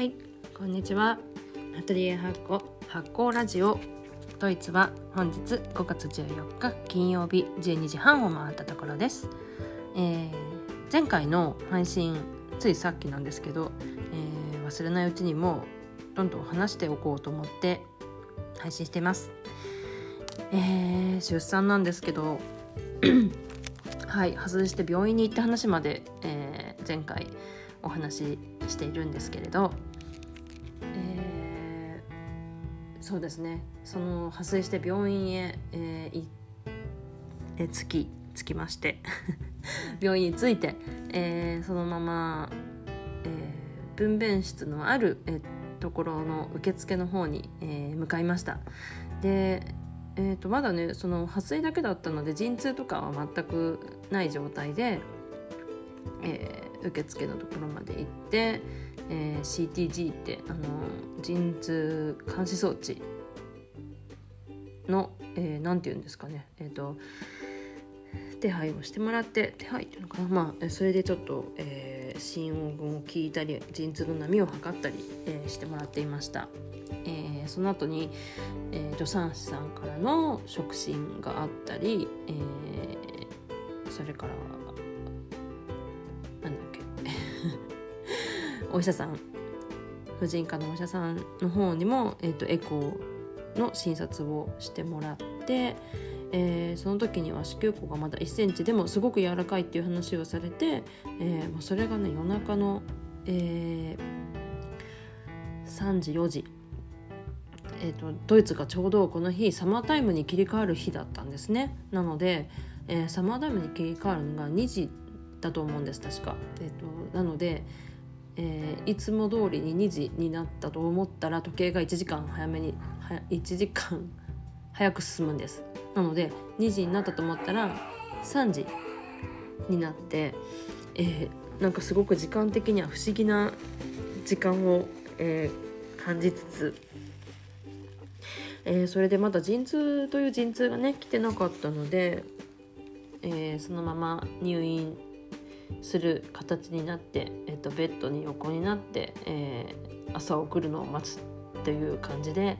はいこんにちは。アトリエ発酵発酵ラジオ。ドイツは本日5月14日金曜日12時半を回ったところです、えー、前回の配信ついさっきなんですけど、えー、忘れないうちにもどんどん話しておこうと思って配信してます。えー、出産なんですけど はい外して病院に行った話まで、えー、前回お話ししているんですけれど、そうですね。その破水して病院へ、えー、え着き着きまして。病院に着いて、えー、そのまま、えー、分娩室のある、えー、ところの受付の方に、え、向かいました。でえー、とまだねその破水だけだったので陣痛とかは全くない状態で、え、受付のところまで行って、えー、CTG ってあの陣痛監視装置の何、えー、て言うんですかねえっ、ー、と手配をしてもらって手配っていうのかなまあそれでちょっと、えー、心音を聞いたり陣痛の波を測ったり、えー、してもらっていました。えー、その後に、えー、助産師さんからの触診があったり、えー、それからお医者さん婦人科のお医者さんの方にも、えーと、エコーの診察をしてもらって、えー、その時には子宮口がまだ1センチでもすごく柔らかいっていう話をされて、えー、それがね夜中の、えー、3時4時えーと、ドイツがちょうどこの日サマータイムに切り替わる日だったんですね。なので、えー、サマータイムに切り替わるのが2時だと思うんです確か、えーと、なので、えー、いつも通りに2時になったと思ったら時計が1時間早めに1時間 早く進むんです。なので2時になったと思ったら3時になって、えー、なんかすごく時間的には不思議な時間を、えー、感じつつえー、それでまだ陣痛という陣痛がね来てなかったので、えー、そのまま入院する形になって、えーと、ベッドに横になって、えー、朝送るのを待つという感じで、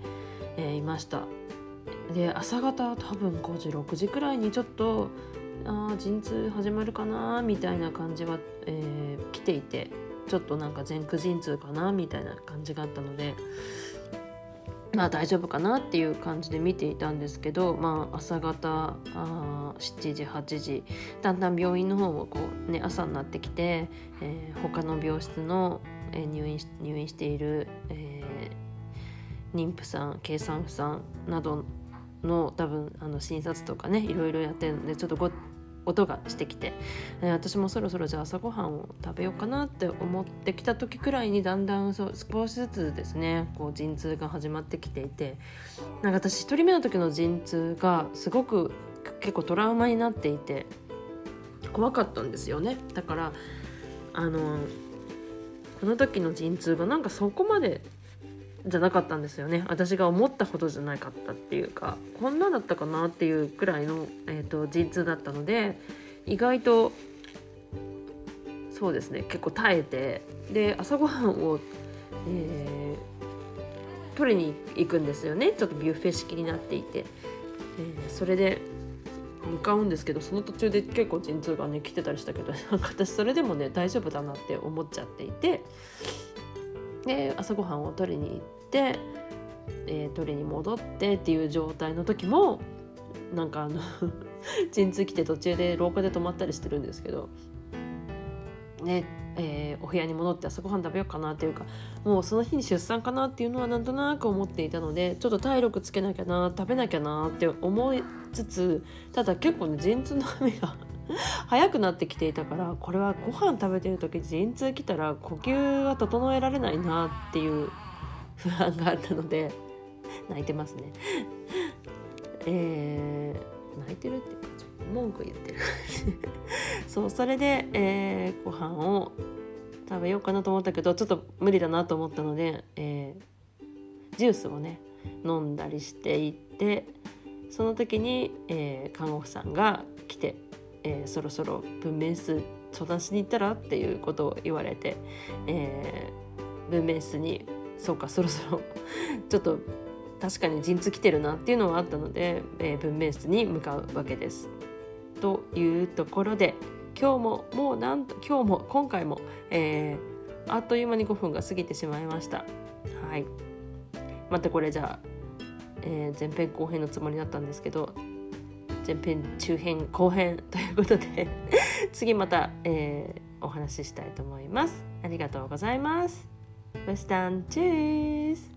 えいました。で朝方多分5時6時くらいにちょっとあ陣痛始まるかなみたいな感じは、え来ていてちょっとなんか前駆陣痛かなみたいな感じがあったのでまあ大丈夫かなっていう感じで見ていたんですけど、まあ、朝方あ7時8時だんだん病院の方もこう、ね、朝になってきて、えー、他の病室の、えー、入院入院している、えー、妊婦さん計算婦さんなどの多分あの診察とかねいろいろやってるんでちょっとご音がしてきて、えー、私もそろそろじゃあ朝ごはんを食べようかなって思ってきた時くらいにだんだんそう少しずつですねこう陣痛が始まってきていてなんか私1人目の時の陣痛がすごく結構トラウマになっていて怖かったんですよね。だからあのこの時の陣痛がなんかそこまでじゃなかったんですよね。私が思ったほどじゃなかったっていうかこんなだったかなっていうくらいの、えーと、陣痛だったので意外とそうですね結構耐えてで朝ごはんを、えー、取りに行くんですよね。ちょっとビュッフェ式になっていて、えー、それで向かうんですけどその途中で結構陣痛がね来てたりしたけどなんか私それでもね大丈夫だなって思っちゃっていて。で朝ごはんを取りに行って、えー、取りに戻ってっていう状態の時もなんかあの 陣痛来て途中で廊下で止まったりしてるんですけどねえー、お部屋に戻って朝ごはん食べようかなっていうかもうその日に出産かなっていうのはなんとなく思っていたのでちょっと体力つけなきゃな食べなきゃなって思いつつただ結構ね陣痛の雨が早くなってきていたからこれはご飯食べてる時陣痛来たら呼吸が整えられないなっていう不安があったので泣いてますね。えー、泣いてるっていうか文句言ってる そうそれで、えー、ご飯を食べようかなと思ったけどちょっと無理だなと思ったので、えー、ジュースをね飲んだりしていってその時に、えー、看護婦さんが来てえー、そろそろ分娩室相談しに行ったらっていうことを言われて、えー、文明室にそうかそろそろ ちょっと確かに陣痛来てるなっていうのはあったので、えー、文明室に向かうわけです。というところで今日ももうなんと今日も今回も、えー、あっという間に5分が過ぎてしまいました。はいまたこれじゃあ、えー、前編後編のつもりだったんですけど前編中編後編ということで 次また、えー、お話ししたいと思います。ありがとうございます。ウェスタンチュース